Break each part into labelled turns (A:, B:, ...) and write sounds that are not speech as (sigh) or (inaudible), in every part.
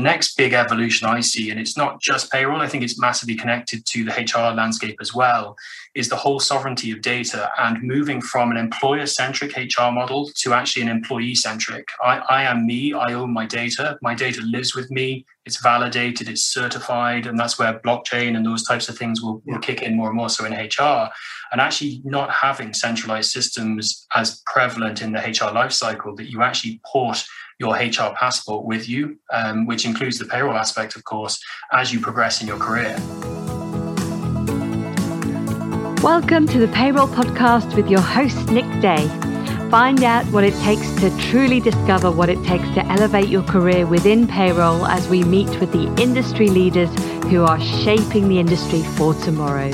A: next big evolution I see, and it's not just payroll, I think it's massively connected to the HR landscape as well, is the whole sovereignty of data and moving from an employer centric HR model to actually an employee centric. I, I am me, I own my data, my data lives with me, it's validated, it's certified, and that's where blockchain and those types of things will, will kick in more and more so in HR. And actually, not having centralized systems as prevalent in the HR lifecycle that you actually port your HR passport with you, um, which includes the payroll aspect, of course, as you progress in your career.
B: Welcome to the Payroll Podcast with your host, Nick Day. Find out what it takes to truly discover what it takes to elevate your career within payroll as we meet with the industry leaders who are shaping the industry for tomorrow.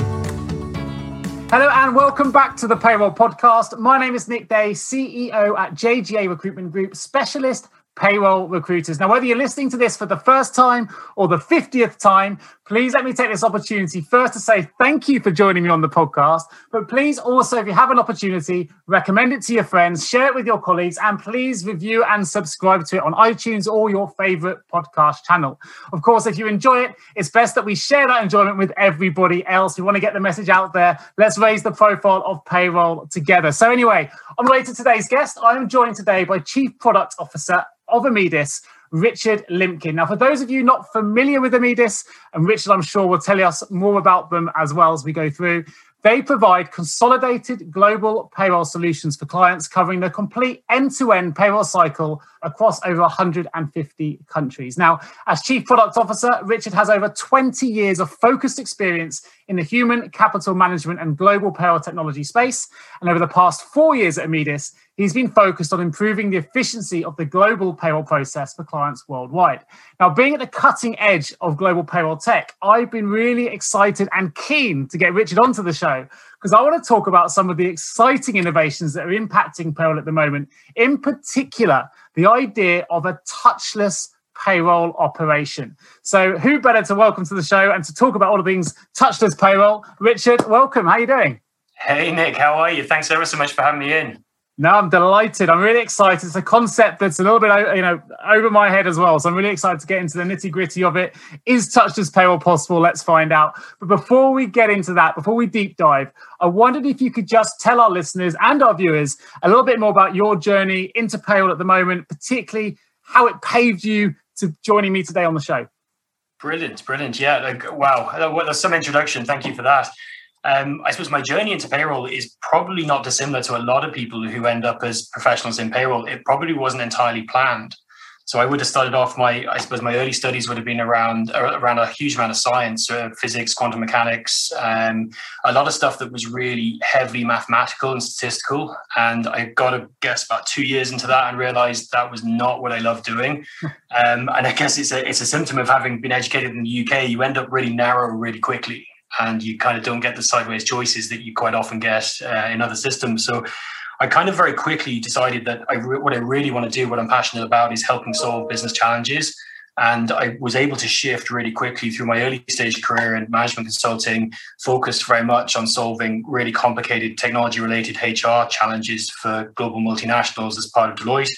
C: Hello and welcome back to the Payroll Podcast. My name is Nick Day, CEO at JGA Recruitment Group, specialist payroll recruiters. Now, whether you're listening to this for the first time or the 50th time, please let me take this opportunity first to say thank you for joining me on the podcast. But please also, if you have an opportunity, recommend it to your friends, share it with your colleagues, and please review and subscribe to it on iTunes or your favorite podcast channel. Of course, if you enjoy it, it's best that we share that enjoyment with everybody else. We want to get the message out there. Let's raise the profile of payroll together. So, anyway, on the way to today's guest, I am joined today by Chief Product Officer of Immedis, Richard Limpkin. Now, for those of you not familiar with Immedis, and Richard, I'm sure, will tell us more about them as well as we go through. They provide consolidated global payroll solutions for clients covering the complete end to end payroll cycle across over 150 countries. Now, as Chief Product Officer, Richard has over 20 years of focused experience in the human capital management and global payroll technology space. And over the past four years at Immedis, he's been focused on improving the efficiency of the global payroll process for clients worldwide. Now, being at the cutting edge of global payroll tech, I've been really excited and keen to get Richard onto the show because I want to talk about some of the exciting innovations that are impacting payroll at the moment, in particular, the idea of a touchless payroll operation. So, who better to welcome to the show and to talk about all the things touchless payroll? Richard, welcome. How are you doing?
A: Hey, Nick, how are you? Thanks ever so much for having me in.
C: No, I'm delighted. I'm really excited. It's a concept that's a little bit, uh, you know, over my head as well. So I'm really excited to get into the nitty gritty of it. Is touchless payroll possible? Let's find out. But before we get into that, before we deep dive, I wondered if you could just tell our listeners and our viewers a little bit more about your journey into payroll at the moment, particularly how it paved you to joining me today on the show.
A: Brilliant, brilliant. Yeah, like, wow. That's some introduction. Thank you for that um, I suppose my journey into payroll is probably not dissimilar to a lot of people who end up as professionals in payroll. It probably wasn't entirely planned. So I would have started off my, I suppose my early studies would have been around around a huge amount of science, uh, physics, quantum mechanics, um, a lot of stuff that was really heavily mathematical and statistical. And I got to guess about two years into that and realized that was not what I loved doing. (laughs) Um, and I guess it's a it's a symptom of having been educated in the UK. You end up really narrow really quickly and you kind of don't get the sideways choices that you quite often get uh, in other systems. So I kind of very quickly decided that I re- what I really want to do, what I'm passionate about, is helping solve business challenges. And I was able to shift really quickly through my early stage career in management consulting, focused very much on solving really complicated technology related HR challenges for global multinationals as part of Deloitte.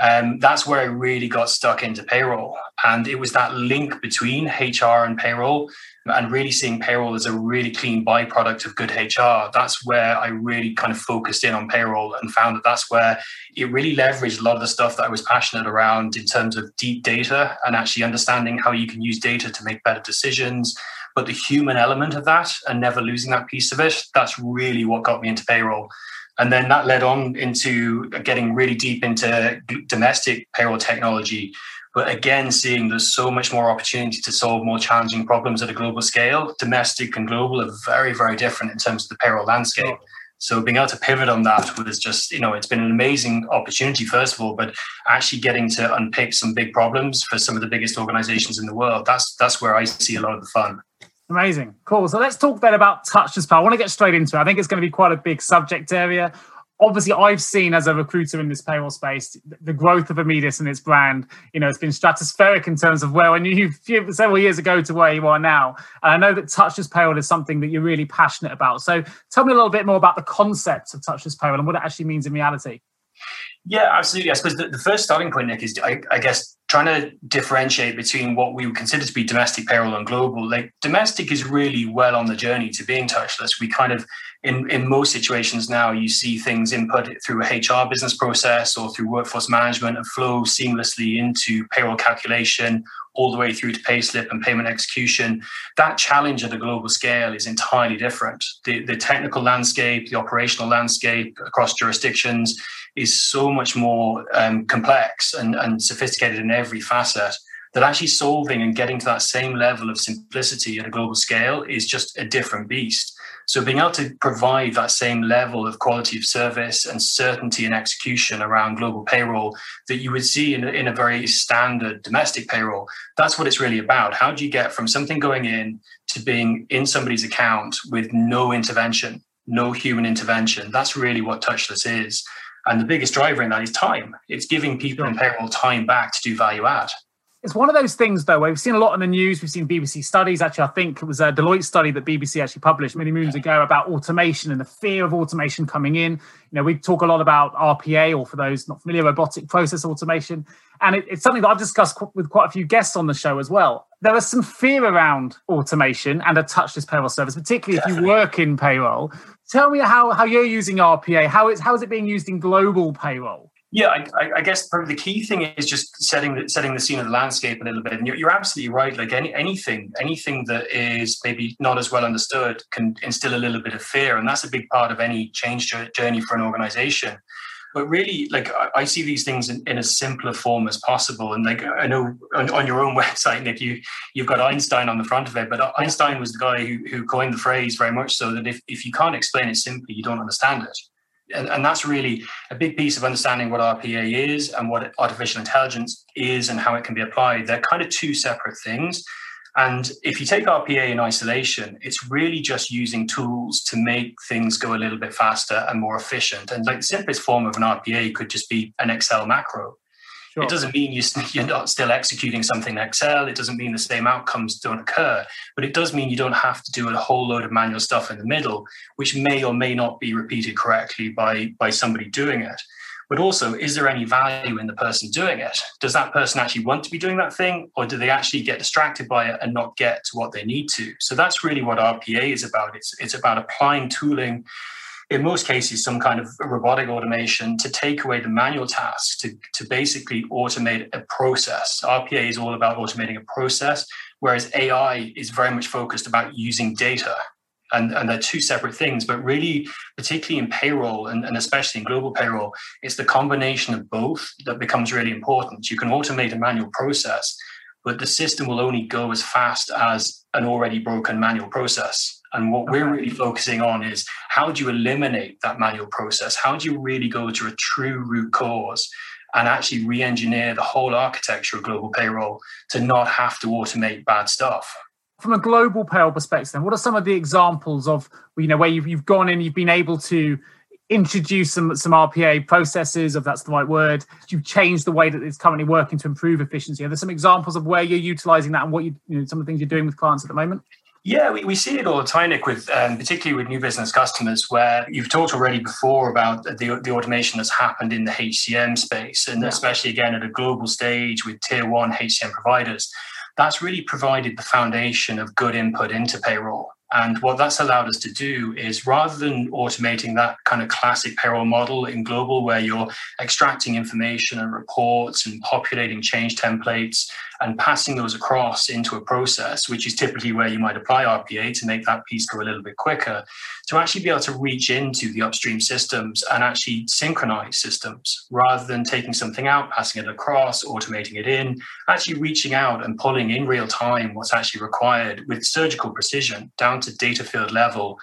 A: Um, that's where I really got stuck into payroll. And it was that link between HR and payroll and really seeing payroll as a really clean byproduct of good HR. That's where I really kind of focused in on payroll and found that that's where it really leveraged a lot of the stuff that I was passionate around in terms of deep data and actually understanding how you can use data to make better decisions. But the human element of that and never losing that piece of it, that's really what got me into payroll. And then that led on into getting really deep into domestic payroll technology, but again, seeing there's so much more opportunity to solve more challenging problems at a global scale. Domestic and global are very, very different in terms of the payroll landscape. So being able to pivot on that was just, you know, it's been an amazing opportunity, first of all, but actually getting to unpick some big problems for some of the biggest organizations in the world. That's that's where I see a lot of the fun.
C: Amazing. Cool. So let's talk then about touchless power. I want to get straight into it. I think it's going to be quite a big subject area obviously I've seen as a recruiter in this payroll space the growth of Immedis and its brand. You know, it's been stratospheric in terms of where I knew you several years ago to where you are now. And I know that touchless payroll is something that you're really passionate about. So tell me a little bit more about the concept of touchless payroll and what it actually means in reality.
A: Yeah, absolutely. I suppose the, the first starting point, Nick, is I, I guess trying to differentiate between what we would consider to be domestic payroll and global. Like domestic is really well on the journey to being touchless. We kind of in, in most situations now you see things input through a HR business process or through workforce management and flow seamlessly into payroll calculation all the way through to payslip and payment execution. That challenge at a global scale is entirely different. The, the technical landscape, the operational landscape across jurisdictions is so much more um, complex and, and sophisticated in every facet that actually solving and getting to that same level of simplicity at a global scale is just a different beast. So being able to provide that same level of quality of service and certainty and execution around global payroll that you would see in a, in a very standard domestic payroll, that's what it's really about. How do you get from something going in to being in somebody's account with no intervention, no human intervention? That's really what touchless is. And the biggest driver in that is time. It's giving people in payroll time back to do value add.
C: It's one of those things, though, where we've seen a lot in the news. We've seen BBC studies. Actually, I think it was a Deloitte study that BBC actually published many moons ago about automation and the fear of automation coming in. You know, we talk a lot about RPA, or for those not familiar, robotic process automation. And it, it's something that I've discussed with quite a few guests on the show as well. There is some fear around automation and a touchless payroll service, particularly if you work in payroll. Tell me how, how you're using RPA. How is, how is it being used in global payroll?
A: Yeah, I, I, guess probably the key thing is just setting the, setting the scene of the landscape a little bit. And you're, you're, absolutely right. Like any anything anything that is maybe not as well understood can instill a little bit of fear, and that's a big part of any change journey for an organization. But really, like I, see these things in, in, as simpler form as possible. And like I know on, on, your own (laughs) website, Nick, you you've got Einstein on the front of it, but Einstein was the guy who, who coined the phrase very much so that if, if you can't explain it simply, you don't understand it and, and that's really a big piece of understanding what RPA is and what artificial intelligence is and how it can be applied. They're kind of two separate things. And if you take RPA in isolation, it's really just using tools to make things go a little bit faster and more efficient. And like the simplest form of an RPA could just be an Excel macro. Sure. It doesn't mean you're not still executing something in Excel. It doesn't mean the same outcomes don't occur, but it does mean you don't have to do a whole load of manual stuff in the middle, which may or may not be repeated correctly by, by somebody doing it. But also, is there any value in the person doing it? Does that person actually want to be doing that thing, or do they actually get distracted by it and not get to what they need to? So that's really what RPA is about. It's, it's about applying tooling in most cases, some kind of robotic automation to take away the manual tasks, to, to basically automate a process. RPA is all about automating a process, whereas AI is very much focused about using data. And, and they're two separate things, but really, particularly in payroll and, and especially in global payroll, it's the combination of both that becomes really important. You can automate a manual process, but the system will only go as fast as an already broken manual process. And what we're really focusing on is how do you eliminate that manual process? How do you really go to a true root cause and actually re engineer the whole architecture of global payroll to not have to automate bad stuff?
C: From a global payroll perspective, then, what are some of the examples of you know where you've, you've gone in, you've been able to introduce some some RPA processes, if that's the right word. You've changed the way that it's currently working to improve efficiency. Are there some examples of where you're utilizing that and what you, you know, some of the things you're doing with clients at the moment?
A: Yeah, we, we see it all the time, Nick, with um, particularly with new business customers, where you've talked already before about the, the automation that's happened in the HCM space, and yeah. especially again at a global stage with tier one HCM providers. That's really provided the foundation of good input into payroll. And what that's allowed us to do is rather than automating that kind of classic payroll model in global, where you're extracting information and reports and populating change templates and passing those across into a process, which is typically where you might apply RPA to make that piece go a little bit quicker, to actually be able to reach into the upstream systems and actually synchronize systems rather than taking something out, passing it across, automating it in, actually reaching out and pulling in real time what's actually required with surgical precision down to data field level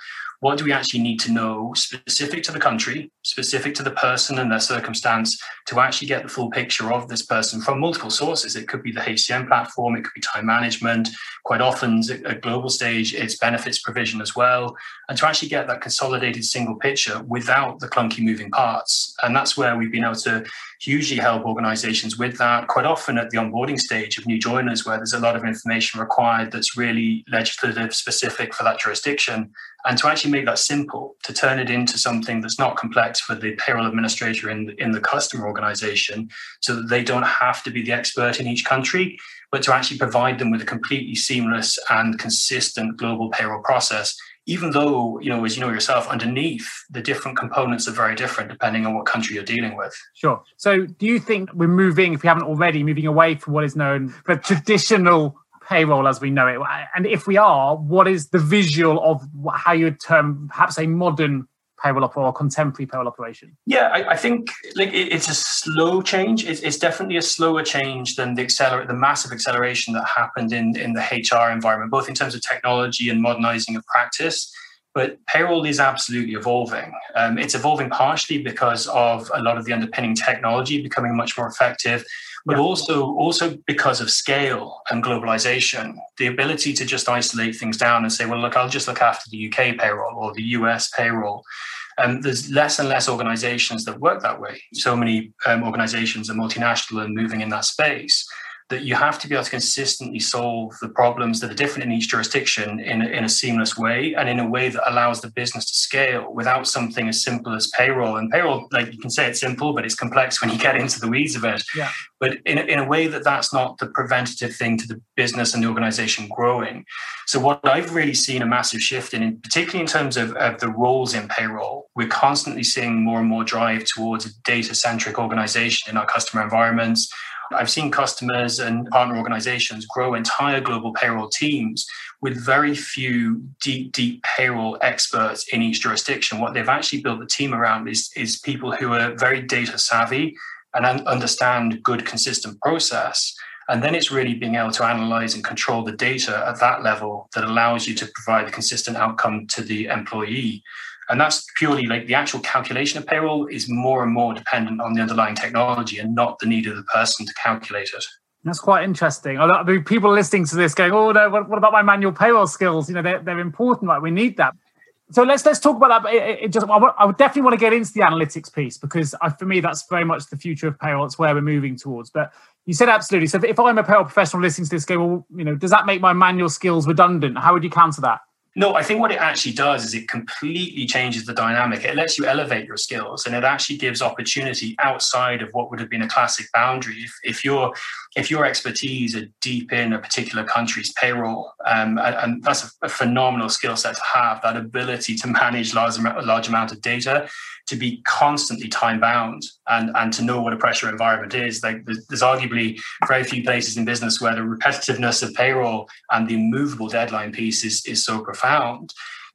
A: what do we actually need to know specific to the country, specific to the person and their circumstance to actually get the full picture of this person from multiple sources? It could be the HCM platform, it could be time management. Quite often at global stage, it's benefits provision as well. And to actually get that consolidated single picture without the clunky moving parts. And that's where we've been able to hugely help organizations with that. Quite often at the onboarding stage of new joiners, where there's a lot of information required that's really legislative specific for that jurisdiction, and to actually make that simple, to turn it into something that's not complex for the payroll administrator in the, in the customer organization, so that they don't have to be the expert in each country, but to actually provide them with a completely seamless and consistent global payroll process even though you know as you know yourself underneath the different components are very different depending on what country you're dealing with.
C: Sure. So do you think we're moving if we haven't already moving away from what is known for traditional payroll as we know it? And if we are what is the visual of how you would term perhaps a modern payroll or contemporary payroll operation?
A: Yeah, I, I think like it, it's a slow change. It's, it's, definitely a slower change than the accelerate, the massive acceleration that happened in in the HR environment, both in terms of technology and modernizing of practice. But payroll is absolutely evolving. Um, it's evolving partially because of a lot of the underpinning technology becoming much more effective, but yeah. also also because of scale and globalization. The ability to just isolate things down and say, well, look, I'll just look after the UK payroll or the US payroll. Um, there's less and less organizations that work that way. So many um, organizations are multinational and moving in that space that you have to be able to consistently solve the problems that are different in each jurisdiction in, in a seamless way and in a way that allows the business to scale without something as simple as payroll. And payroll, like you can say it's simple, but it's complex when you get into the weeds of it.
C: Yeah.
A: But in, in a way that that's not the preventative thing to the business and the organization growing. So what I've really seen a massive shift in, particularly in terms of, of the roles in payroll, we're constantly seeing more and more drive towards a data-centric organization in our customer environments I've seen customers and partner organizations grow entire global payroll teams with very few deep, deep payroll experts in each jurisdiction. What they've actually built the team around is, is people who are very data savvy and understand good, consistent process. And then it's really being able to analyze and control the data at that level that allows you to provide a consistent outcome to the employee. And that's purely like the actual calculation of payroll is more and more dependent on the underlying technology and not the need of the person to calculate it.
C: That's quite interesting. I mean, people listening to this going, "Oh no, what, what, about my manual payroll skills? You know, they're, they're important, right? We need that." So let's let's talk about that. It, it just, I would definitely want to get into the analytics piece because I, for me, that's very much the future of payroll. It's where we're moving towards. But you said absolutely. So if I'm a payroll professional listening to this, go, well, you know, does that make my manual skills redundant? How would you counter that?
A: No, I think what it actually does is it completely changes the dynamic. It lets you elevate your skills and it actually gives opportunity outside of what would have been a classic boundary. If, if your if your expertise are deep in a particular country's payroll, um, and, and, that's a, a phenomenal skill set to have, that ability to manage large, large amount of data to be constantly time bound and, and to know what a pressure environment is. Like there's, there's arguably very few places in business where the repetitiveness of payroll and the immovable deadline piece is, is so profound.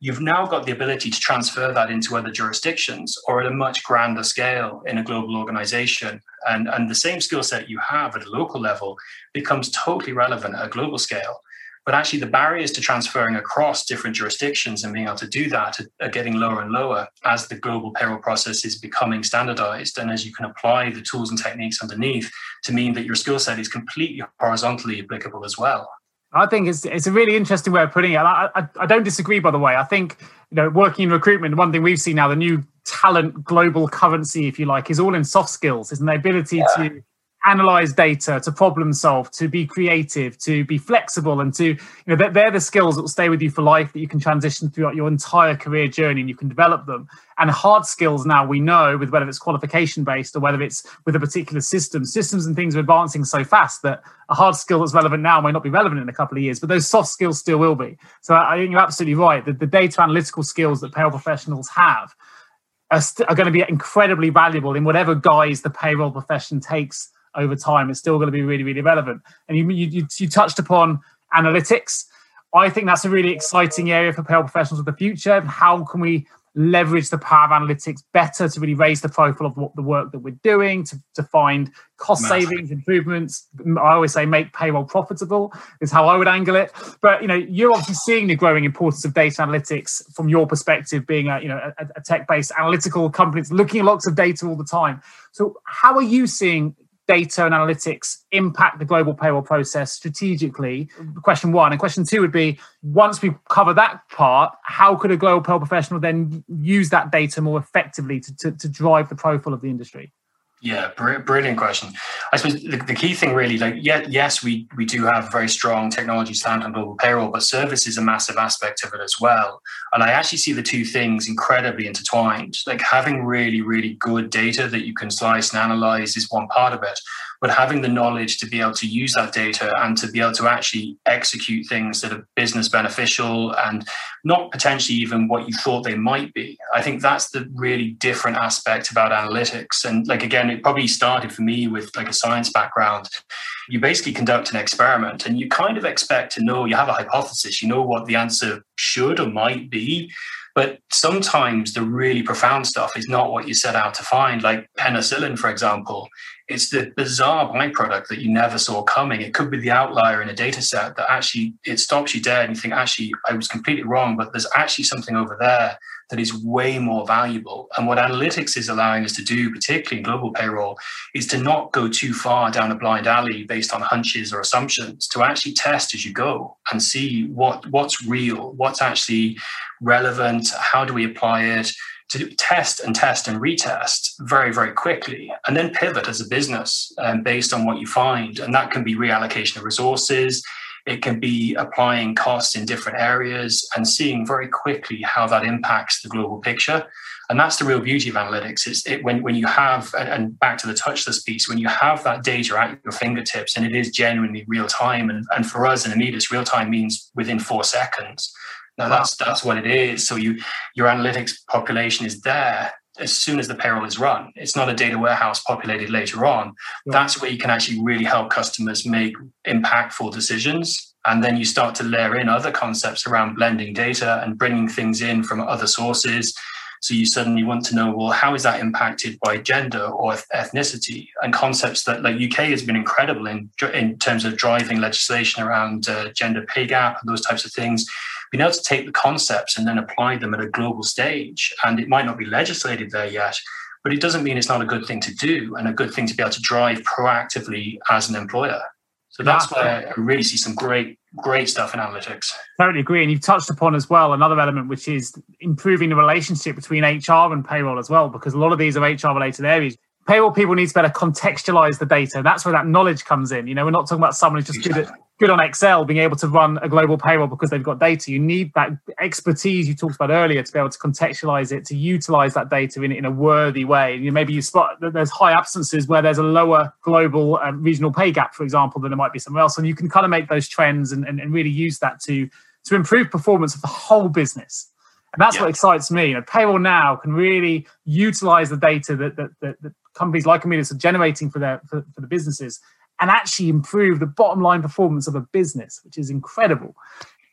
A: You've now got the ability to transfer that into other jurisdictions or at a much grander scale in a global organization. And, and the same skill set you have at a local level becomes totally relevant at a global scale. But actually, the barriers to transferring across different jurisdictions and being able to do that are getting lower and lower as the global payroll process is becoming standardized. And as you can apply the tools and techniques underneath to mean that your skill set is completely horizontally applicable as well.
C: I think it's it's a really interesting way of putting it. I, I, I don't disagree, by the way. I think you know, working in recruitment, one thing we've seen now, the new talent global currency, if you like, is all in soft skills, isn't the ability yeah. to analyze data, to problem solve, to be creative, to be flexible, and to you know they're, they're, the skills that will stay with you for life that you can transition throughout your entire career journey and you can develop them. And hard skills now we know with whether it's qualification based or whether it's with a particular system, systems and things are advancing so fast that a hard skill that's relevant now may not be relevant in a couple of years, but those soft skills still will be. So I think you're absolutely right. The, the data analytical skills that payroll professionals have are, st- are going to be incredibly valuable in whatever guise the payroll profession takes over time, it's still going to be really, really relevant. And you, you, you touched upon analytics. I think that's a really exciting area for payroll professionals of the future. How can we leverage the power of analytics better to really raise the profile of what the work that we're doing to, to find cost savings improvements i always say make payroll profitable is how i would angle it but you know you're obviously seeing the growing importance of data analytics from your perspective being a you know a, a tech-based analytical company that's looking at lots of data all the time so how are you seeing data and analytics impact the global payroll process strategically? Question one. And question two would be once we cover that part, how could a global payroll professional then use that data more effectively to, to, to drive the profile of the industry?
A: Yeah, brilliant question. I suppose the, the key thing really, like, yeah, yes, we we do have very strong technology stand on global payroll, but service is a massive aspect of it as well. And I actually see the two things incredibly intertwined. Like having really, really good data that you can slice and analyze is one part of it, but having the knowledge to be able to use that data and to be able to actually execute things that are business beneficial and not potentially even what you thought they might be. I think that's the really different aspect about analytics. And like again, it probably started for me with like a science background. You basically conduct an experiment and you kind of expect to know you have a hypothesis, you know what the answer should or might be. But sometimes the really profound stuff is not what you set out to find, like penicillin, for example. It's the bizarre byproduct that you never saw coming. It could be the outlier in a data set that actually it stops you dead and you think, actually, I was completely wrong, but there's actually something over there that is way more valuable. And what analytics is allowing us to do, particularly in global payroll, is to not go too far down a blind alley based on hunches or assumptions, to actually test as you go and see what, what's real, what's actually relevant, how do we apply it, to test and test and retest very, very quickly, and then pivot as a business um, based on what you find. And that can be reallocation of resources. It can be applying costs in different areas and seeing very quickly how that impacts the global picture. And that's the real beauty of analytics. Is it when, when you have, and back to the touchless piece, when you have that data at your fingertips and it is genuinely real time. And, and for us in Immedis, real time means within four seconds. Now that's that's what it is. So you your analytics population is there as soon as the payroll is run. It's not a data warehouse populated later on. That's where you can actually really help customers make impactful decisions. And then you start to layer in other concepts around blending data and bringing things in from other sources. So you suddenly want to know, well, how is that impacted by gender or ethnicity and concepts that like UK has been incredible in in terms of driving legislation around uh, gender pay gap and those types of things being able to take the concepts and then apply them at a global stage. And it might not be legislated there yet, but it doesn't mean it's not a good thing to do and a good thing to be able to drive proactively as an employer. So that's where I really see some great, great stuff in analytics.
C: Totally agree. And you've touched upon as well another element, which is improving the relationship between HR and payroll as well, because a lot of these are HR related areas payroll people need to better contextualize the data. That's where that knowledge comes in. You know, we're not talking about someone who's just good at good on Excel, being able to run a global payroll because they've got data. You need that expertise you talked about earlier to be able to contextualize it, to utilize that data in, in a worthy way. And you maybe you spot that there's high absences where there's a lower global um, regional pay gap, for example, than there might be somewhere else. And you can kind of make those trends and, and, and really use that to to improve performance of the whole business. And that's yeah. what excites me. You know, payroll now can really utilize the data that, that, that, that companies like Immedis are generating for their for, for the businesses and actually improve the bottom line performance of a business, which is incredible.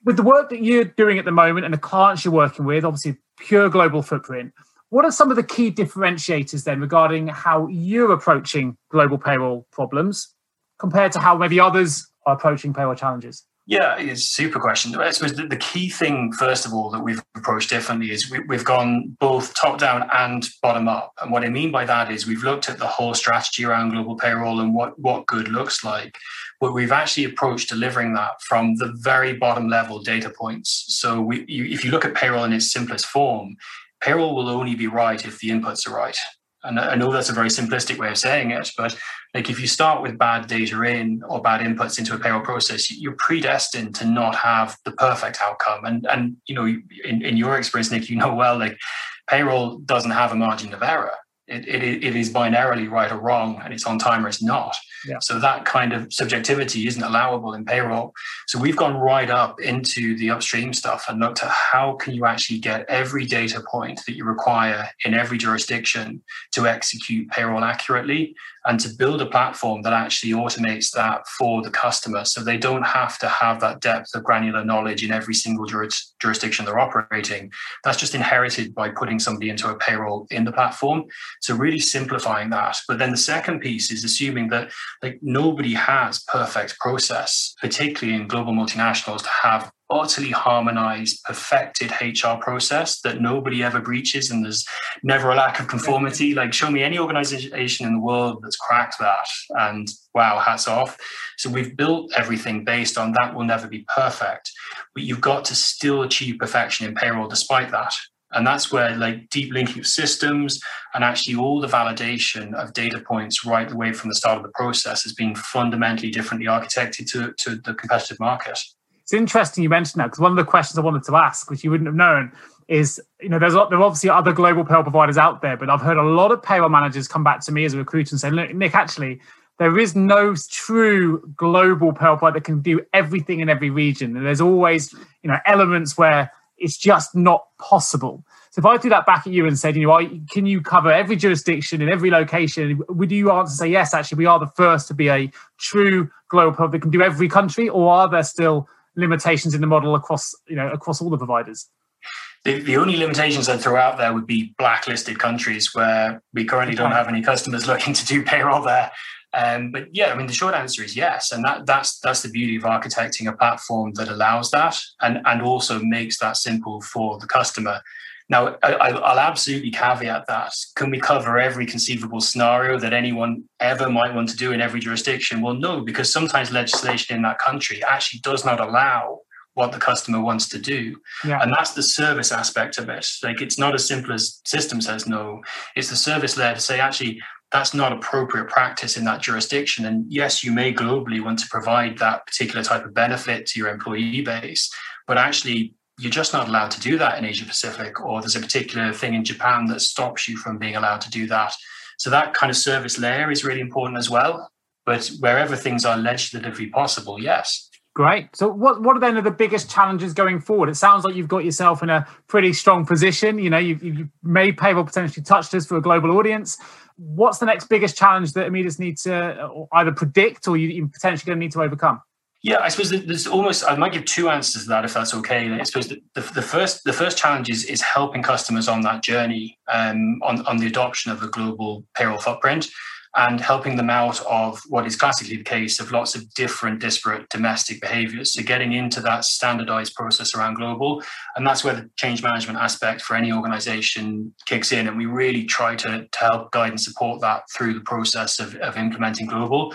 C: With the work that you're doing at the moment and the clients you're working with, obviously pure global footprint, what are some of the key differentiators then regarding how you're approaching global payroll problems compared to how maybe others are approaching payroll challenges?
A: Yeah, it's a super question. I suppose the, the, key thing, first of all, that we've approached differently is we, have gone both top down and bottom up. And what I mean by that is we've looked at the whole strategy around global payroll and what, what good looks like. But we've actually approached delivering that from the very bottom level data points. So we, you, if you look at payroll in its simplest form, payroll will only be right if the inputs are right. And I know that's a very simplistic way of saying it, but like if you start with bad data in or bad inputs into a payroll process, you're predestined to not have the perfect outcome. And and you know, in, in your experience, Nick, you know well, like payroll doesn't have a margin of error. It, it, it is binarily right or wrong, and it's on time or it's not. Yeah. So that kind of subjectivity isn't allowable in payroll. So we've gone right up into the upstream stuff and looked at how can you actually get every data point that you require in every jurisdiction to execute payroll accurately and to build a platform that actually automates that for the customer. So they don't have to have that depth of granular knowledge in every single juris, jurisdiction they're operating. That's just inherited by putting somebody into a payroll in the platform. So really simplifying that. But then the second piece is assuming that like nobody has perfect process particularly in global multinationals to have utterly harmonized, perfected HR process that nobody ever breaches and there's never a lack of conformity. Like, show me any organization in the world that's cracked that, and wow, hats off. So, we've built everything based on that will never be perfect, but you've got to still achieve perfection in payroll despite that. And that's where like deep linking of systems and actually all the validation of data points right away from the start of the process has been fundamentally differently architected to, to the competitive market.
C: It's interesting you mentioned that because one of the questions I wanted to ask, which you wouldn't have known, is you know there's lot, there are obviously other global payroll providers out there, but I've heard a lot of payroll managers come back to me as a recruiter and say, "Look, Nick, actually, there is no true global payroll provider that can do everything in every region. And there's always you know elements where it's just not possible." So if I threw that back at you and said, you know, can you cover every jurisdiction in every location? Would you answer say yes? Actually, we are the first to be a true global provider that can do every country, or are there still limitations in the model across you know across all the providers?
A: The, the only limitations I'd throw out there would be blacklisted countries where we currently don't have any customers looking to do payroll there. Um, but yeah, I mean, the short answer is yes, and that that's that's the beauty of architecting a platform that allows that, and and also makes that simple for the customer. Now, I, will absolutely caveat that. Can we cover every conceivable scenario that anyone ever might want to do in every jurisdiction? Well, no, because sometimes legislation in that country actually does not allow what the customer wants to do. Yeah. And that's the service aspect of it. Like it's not as simple as system says no. It's the service layer to say, actually, that's not appropriate practice in that jurisdiction. And yes, you may globally want to provide that particular type of benefit to your employee base, but actually you're just not allowed to do that in Asia Pacific, or there's a particular thing in Japan that stops you from being allowed to do that. So that kind of service layer is really important as well. But wherever things are legislatively possible, yes.
C: Great. So, what what are then the biggest challenges going forward? It sounds like you've got yourself in a pretty strong position. You know, you've, you've made payroll potentially touchless for a global audience. What's the next biggest challenge that Immedis need to either predict or you, are potentially going to need to overcome?
A: Yeah, I suppose there's almost I might give two answers to that if that's okay. I suppose the, the, the first the first challenge is is helping customers on that journey um, on on the adoption of a global payroll footprint and helping them out of what is classically the case of lots of different disparate domestic behaviors. So getting into that standardized process around global. And that's where the change management aspect for any organization kicks in. And we really try to, to help guide and support that through the process of, of implementing global.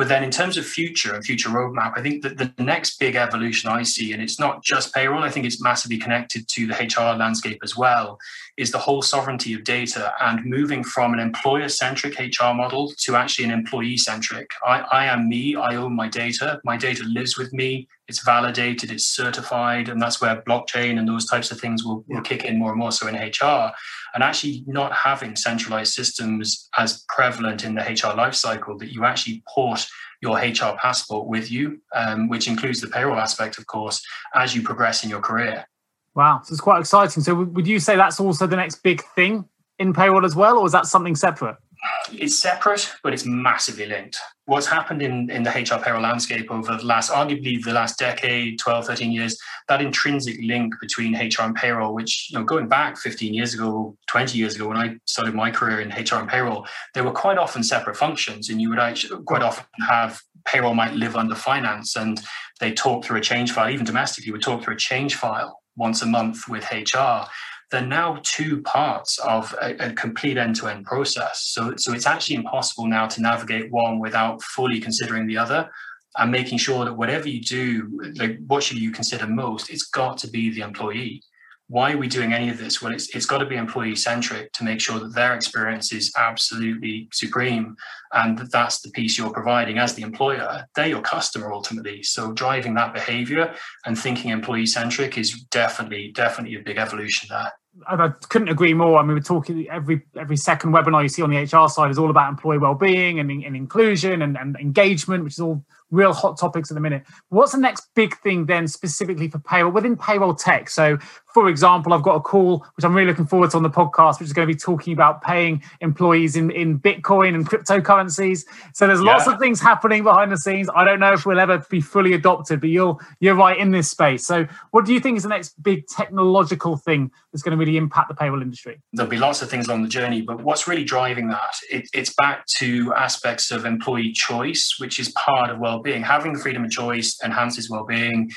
A: But then in terms of future and future roadmap, I think that the next big evolution I see, and it's not just payroll, I think it's massively connected to the HR landscape as well, is the whole sovereignty of data and moving from an employer centric HR model to actually an employee centric. I, I am me, I own my data, my data lives with me, it's validated, it's certified, and that's where blockchain and those types of things will, will kick in more and more so in HR. And actually, not having centralized systems as prevalent in the HR lifecycle that you actually port your HR passport with you, um, which includes the payroll aspect, of course, as you progress in your career.
C: Wow, so it's quite exciting. So, would you say that's also the next big thing in payroll as well, or is that something separate?
A: It's separate, but it's massively linked. What's happened in, in the HR payroll landscape over the last, arguably the last decade, 12, 13 years, that intrinsic link between HR and payroll, which, you know, going back 15 years ago, 20 years ago, when I started my career in HR and payroll, they were quite often separate functions. And you would actually quite often have payroll might live under finance and they talk through a change file, even domestically, would talk through a change file once a month with HR. They're now two parts of a, a complete end-to-end process. So, so it's actually impossible now to navigate one without fully considering the other and making sure that whatever you do, like what should you consider most, it's got to be the employee why are we doing any of this? Well, it's, it's got to be employee centric to make sure that their experience is absolutely supreme and that that's the piece you're providing as the employer. They're your customer ultimately. So driving that behavior and thinking employee centric is definitely, definitely a big evolution there.
C: I couldn't agree more. I mean, we're talking every every second webinar you see on the HR side is all about employee well-being and, and inclusion and, and engagement, which is all real hot topics at the minute. What's the next big thing then, specifically for payroll within payroll tech? So, for example, I've got a call which I'm really looking forward to on the podcast, which is going to be talking about paying employees in, in Bitcoin and cryptocurrencies. So there's lots of things happening behind the scenes. I don't know if we'll ever be fully adopted, but you're you're right in this space. So, what do you think is the next big technological thing that's going to really impact the payroll industry?
A: There'll be lots of things along the journey, but what's really driving that? It, it's back to aspects of employee choice, which is part of well well-being. Having the freedom of choice enhances well-being.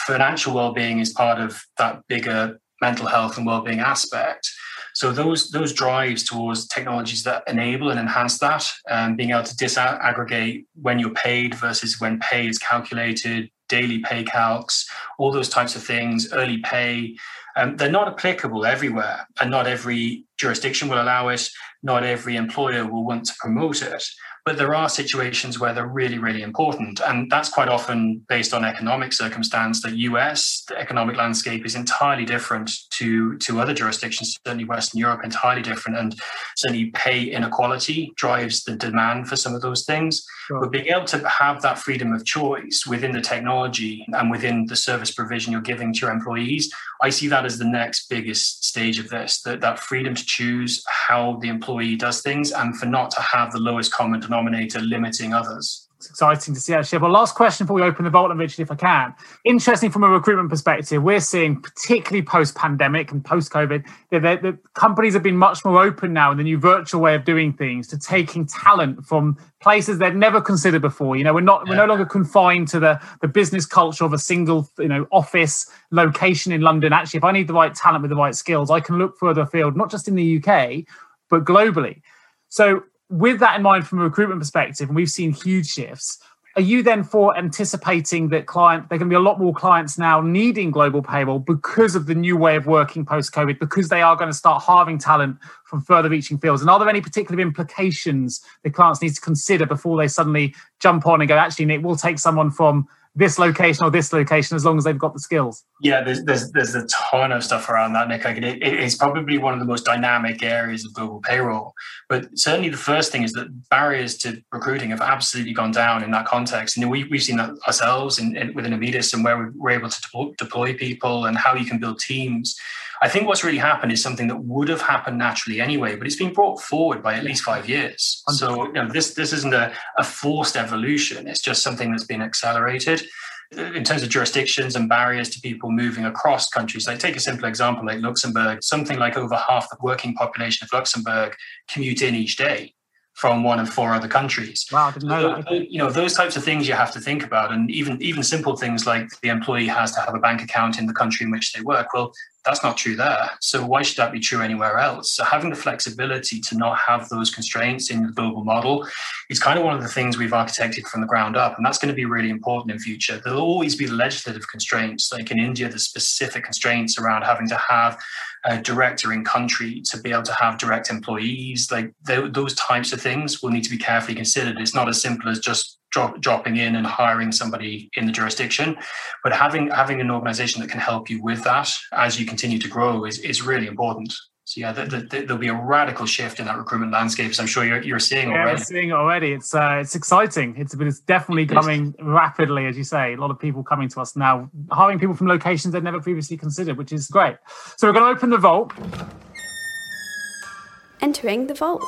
A: Financial well-being is part of that bigger mental health and well-being aspect. So those those drives towards technologies that enable and enhance that, um, being able to disaggregate when you're paid versus when pay is calculated, daily pay calcs, all those types of things, early pay. Um, they're not applicable everywhere, and not every jurisdiction will allow it. Not every employer will want to promote it. But there are situations where they're really, really important. And that's quite often based on economic circumstance. The US, the economic landscape is entirely different to, to other jurisdictions, certainly Western Europe, entirely different. And certainly pay inequality drives the demand for some of those things. Sure. But being able to have that freedom of choice within the technology and within the service provision you're giving to your employees, I see that as the next biggest stage of this, that, that freedom to choose how the employee does things and for not to have the lowest common denominator limiting others.
C: It's exciting to see actually. But last question before we open the vault, and Richard, if I can. Interesting from a recruitment perspective, we're seeing, particularly post pandemic and post COVID, that the companies have been much more open now in the new virtual way of doing things to taking talent from places they've never considered before. You know, we're not yeah. we're no longer confined to the the business culture of a single you know office location in London. Actually, if I need the right talent with the right skills, I can look further afield, not just in the UK, but globally. So with that in mind from a recruitment perspective, and we've seen huge shifts, are you then for anticipating that client there can be a lot more clients now needing global payroll because of the new way of working post COVID, because they are going to start halving talent from further reaching fields? And are there any particular implications that clients need to consider before they suddenly jump on and go, actually, Nick, we'll take someone from this location or this location as long as they've got the skills
A: yeah there's there's, there's a ton of stuff around that nick. Like it, it's probably one of the most dynamic areas of global payroll. But certainly the first thing is that barriers to recruiting have absolutely gone down in that context. And we, we've seen that ourselves in, in, within Immedis and where we're able to deploy people and how you can build teams. I think what's really happened is something that would have happened naturally anyway, but it's been brought forward by at least five years. So you know, this this isn't a, a forced evolution; it's just something that's been accelerated in terms of jurisdictions and barriers to people moving across countries. Like take a simple example like Luxembourg, something like over half the working population of Luxembourg commute in each day from one of four other countries.
C: Wow, I didn't know that.
A: You know, those types of things you have to think about. And even even simple things like the employee has to have a bank account in the country in which they work. Well, that's not true there. So why should that be true anywhere else? So having the flexibility to not have those constraints in the global model is kind of one of the things we've architected from the ground up. And that's going to be really important in future. There'll always be legislative constraints. Like in India, the specific constraints around having to have a director in country to be able to have direct employees. Like those types of things will need to be carefully considered. It's not as simple as just drop, dropping in and hiring somebody in the jurisdiction. But having having an organization that can help you with that as you continue to grow is, is really important. So yeah, the, the, the, there'll be a radical shift in that recruitment landscape. So I'm sure you're, you're seeing
C: yeah,
A: already.
C: We're seeing it already. It's uh, it's exciting. It's it's definitely coming rapidly, as you say. A lot of people coming to us now, hiring people from locations they'd never previously considered, which is great. So we're going to open the vault.
D: Entering the vault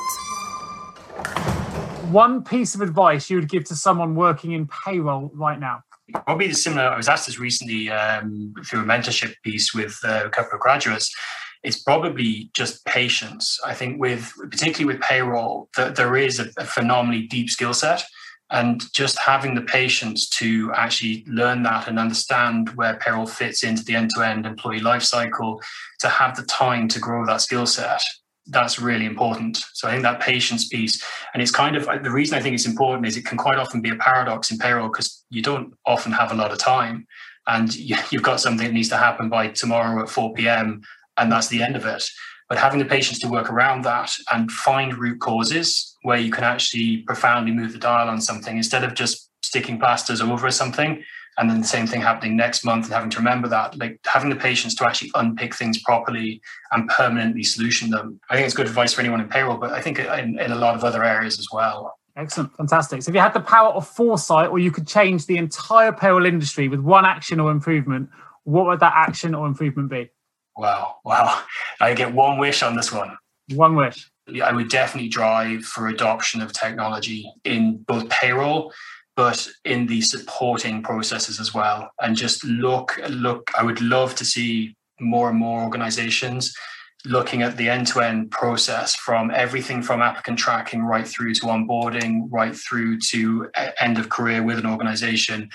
C: one piece of advice you would give to someone working in payroll right now?
A: Probably similar. I was asked this recently um, through a mentorship piece with uh, a couple of graduates. It's probably just patience. I think with particularly with payroll, there is a, a phenomenally deep skill set and just having the patience to actually learn that and understand where payroll fits into the end-to-end employee life cycle to have the time to grow that skill set that's really important. So I think that patience piece, and it's kind of the reason I think it's important is it can quite often be a paradox in payroll because you don't often have a lot of time, and (laughs) you've got something that needs to happen by tomorrow at 4 p.m. and that's the end of it. But having the patience to work around that and find root causes where you can actually profoundly move the dial on something instead of just sticking plasters over something and then the same thing happening next month and having to remember that like having the patience to actually unpick things properly and permanently solution them. I think it's good advice for anyone in payroll but i think in, in a lot of other areas as well.
C: Excellent. Fantastic. So if you had the power of foresight or you could change the entire payroll industry with one action or improvement what would that action or improvement be?
A: Wow. Wow (laughs) i get one wish on this one.
C: One wish.
A: I would definitely drive for adoption of technology in both payroll but in the supporting processes as well. And just look, look, I would love to see more and more organizations looking at the end-to-end process from everything from applicant tracking right through to onboarding right through to end of career with an organization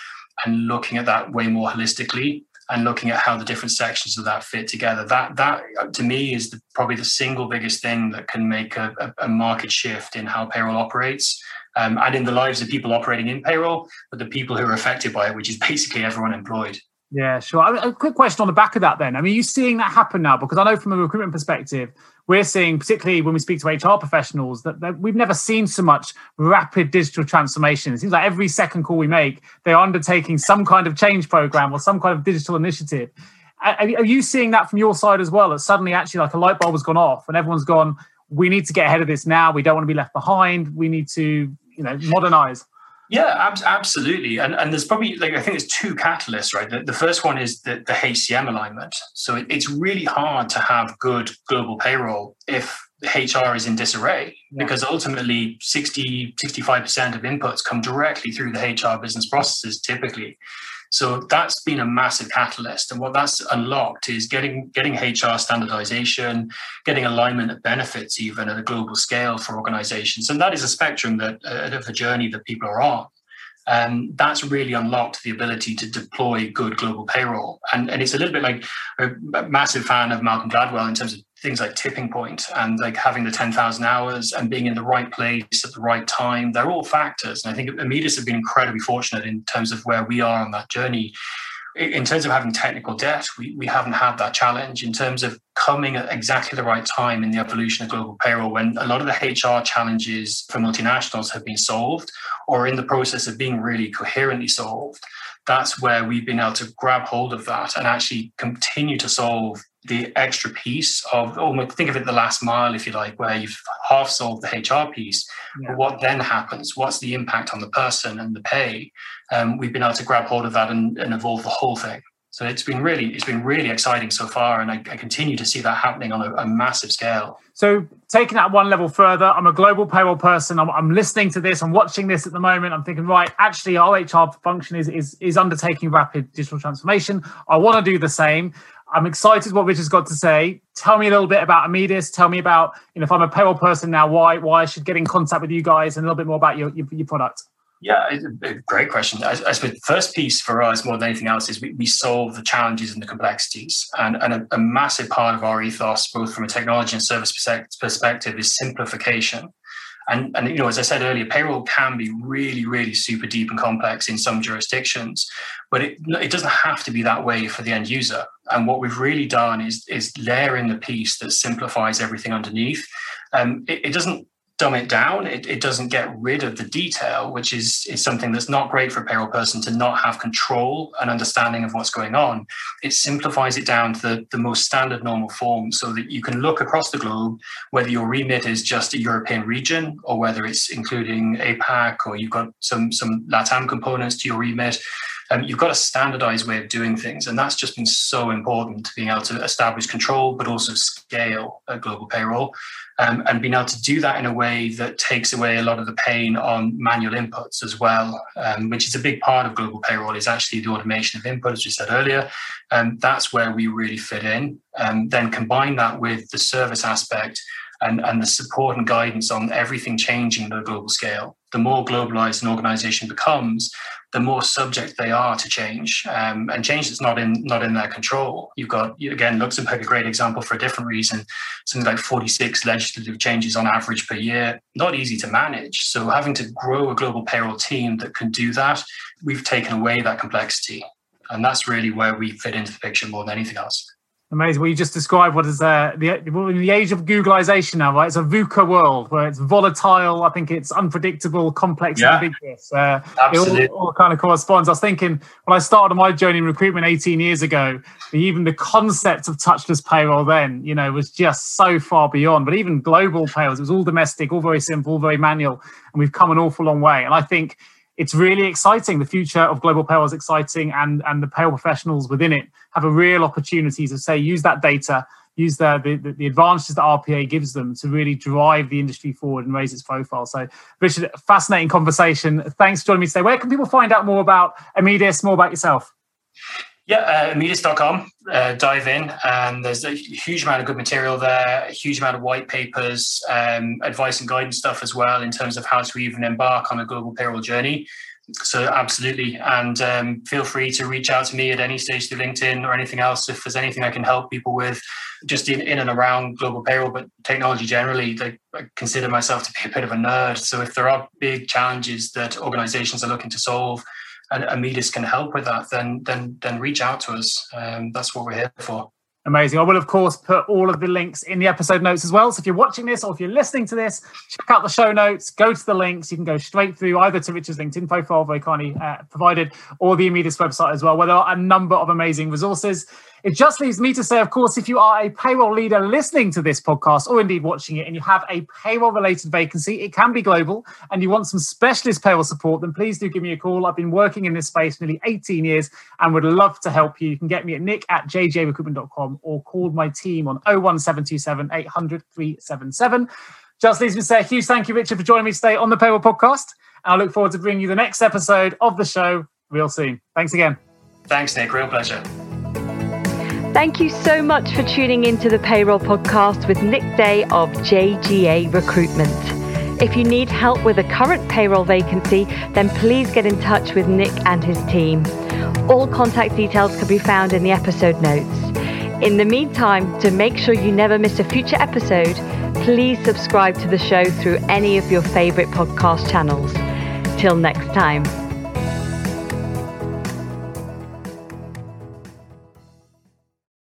A: and looking at that way more holistically and looking at how the different sections of that fit together that that uh, to me is the, probably the single biggest thing that can make a, a market shift in how payroll operates um, and in the lives of people operating in payroll, but the people who are affected by it, which is basically everyone employed.
C: Yeah, sure. A quick question on the back of that then. I mean, are you seeing that happen now? Because I know from a recruitment perspective, we're seeing, particularly when we speak to HR professionals, that, that, we've never seen so much rapid digital transformation. It seems like every second call we make, they're undertaking some kind of change program or some kind of digital initiative. Are, are you seeing that from your side as well? That suddenly, actually, like a light bulb has gone off and everyone's gone, we need to get ahead of this now. We don't want to be left behind. We need to, you know, modernize.
A: Yeah, ab- absolutely. And and there's probably like I think there's two catalysts, right? The, the first one is the, the HCM alignment. So it, it's really hard to have good global payroll if HR is in disarray yeah. because ultimately 60, 65% of inputs come directly through the HR business processes typically. So that's been a massive catalyst. And what that's unlocked is getting getting HR standardization, getting alignment of benefits even at a global scale for organizations. And that is a spectrum that uh, of a journey that people are on. And that's really unlocked the ability to deploy good global payroll. And, and it's a little bit like a massive fan of Malcolm Gladwell in terms of things like tipping point and like having the 10,000 hours and being in the right place at the right time. They're all factors. And I think Immedis have been incredibly fortunate in terms of where we are on that journey. In terms of having technical debt, we, we haven't had that challenge. In terms of coming at exactly the right time in the evolution of global payroll, when a lot of the HR challenges for multinationals have been solved or in the process of being really coherently solved, that's where we've been able to grab hold of that and actually continue to solve the extra piece of almost think of it the last mile, if you like, where you've half solved the HR piece. Yeah. what then happens? What's the impact on the person and the pay? Um, we've been able to grab hold of that and, and, evolve the whole thing. So it's been really, it's been really exciting so far, and I, I continue to see that happening on a, a, massive scale.
C: So taking that one level further, I'm a global payroll person. I'm, I'm listening to this. I'm watching this at the moment. I'm thinking, right, actually, our HR function is is is undertaking rapid digital transformation. I want to do the same. I'm excited what Richard's got to say. Tell me a little bit about Immedis. Tell me about, you know, if I'm a payroll person now, why why I should get in contact with you guys and a little bit more about your, your, your product.
A: Yeah, great question. I, I suppose the first piece for us, more than anything else, is we, we solve the challenges and the complexities. And, and a, a massive part of our ethos, both from a technology and service perspective, is simplification. And, and you know, as I said earlier, payroll can be really, really super deep and complex in some jurisdictions, but it, it doesn't have to be that way for the end user. And what we've really done is is layer in the piece that simplifies everything underneath. Um, it, it doesn't dumb it down. It, it doesn't get rid of the detail, which is, is something that's not great for a payroll person to not have control and understanding of what's going on. It simplifies it down to the, the most standard normal form so that you can look across the globe, whether your remit is just a European region or whether it's including APAC or you've got some, some LATAM components to your remit. Um, you've got a standardized way of doing things. And that's just been so important to being able to establish control, but also scale a global payroll um, and being able to do that in a way that takes away a lot of the pain on manual inputs as well, um, which is a big part of global payroll is actually the automation of input, as you said earlier. And that's where we really fit in. And then combine that with the service aspect and, and the support and guidance on everything changing at a global scale. The more globalized an organization becomes, the more subject they are to change, um, and change that's not in not in their control. You've got again Luxembourg, a great example for a different reason. Something like 46 legislative changes on average per year, not easy to manage. So having to grow a global payroll team that can do that, we've taken away that complexity, and that's really where we fit into the picture more than anything else.
C: Amazing. Well, you just described what is uh, the the age of Googleization now, right? It's a VUCA world where it's volatile. I think it's unpredictable, complex, yeah. and ambiguous. Uh, Absolutely. It all, all, kind of corresponds. I was thinking when I started my journey in recruitment 18 years ago, even the concept of touchless payroll then, you know, was just so far beyond. But even global payrolls, it was all domestic, all very simple, all very manual, and we've come an awful long way. And I think it's really exciting. The future of global payroll is exciting, and and the payroll professionals within it have a real opportunity to say use that data, use the, the the advantages that RPA gives them to really drive the industry forward and raise its profile. So, Richard, fascinating conversation. Thanks for joining me today. Where can people find out more about Immedis, more about yourself?
A: Yeah, uh, Immedis.com. Uh, dive in, and there's a huge amount of good material there, a huge amount of white papers, um, advice and guidance stuff as well in terms of how to even embark on a global payroll journey. So absolutely, and um, feel free to reach out to me at any stage through LinkedIn or anything else if there's anything I can help people with, just in, in and around global payroll, but technology generally. I consider myself to be a bit of a nerd, so if there are big challenges that organisations are looking to solve Immedis can help with that, then then then reach out to us. Um, that's what we're here for.
C: Amazing. I will, of course, put all of the links in the episode notes as well. So if you're watching this or if you're listening to this, check out the show notes, go to the links. You can go straight through either to Richard's LinkedIn profile, very kindly uh, provided, or the Immedis website as well, where there are a number of amazing resources. It just leaves me to say, of course, if you are a payroll leader listening to this podcast or indeed watching it and you have a payroll related vacancy, it can be global, and you want some specialist payroll support, then please do give me a call. I've been working in this space nearly 18 years and would love to help you. You can get me at nick at jjrecruitment.com or call my team on 01727 800 377. Just leaves me to say a huge thank you, Richard, for joining me today on the Payroll Podcast. And I look forward to bringing you the next episode of the show real soon. Thanks again.
A: Thanks, Nick. Real pleasure.
B: Thank you so much for tuning into the Payroll Podcast with Nick Day of JGA Recruitment. If you need help with a current payroll vacancy, then please get in touch with Nick and his team. All contact details can be found in the episode notes. In the meantime, to make sure you never miss a future episode, please subscribe to the show through any of your favorite podcast channels. Till next time.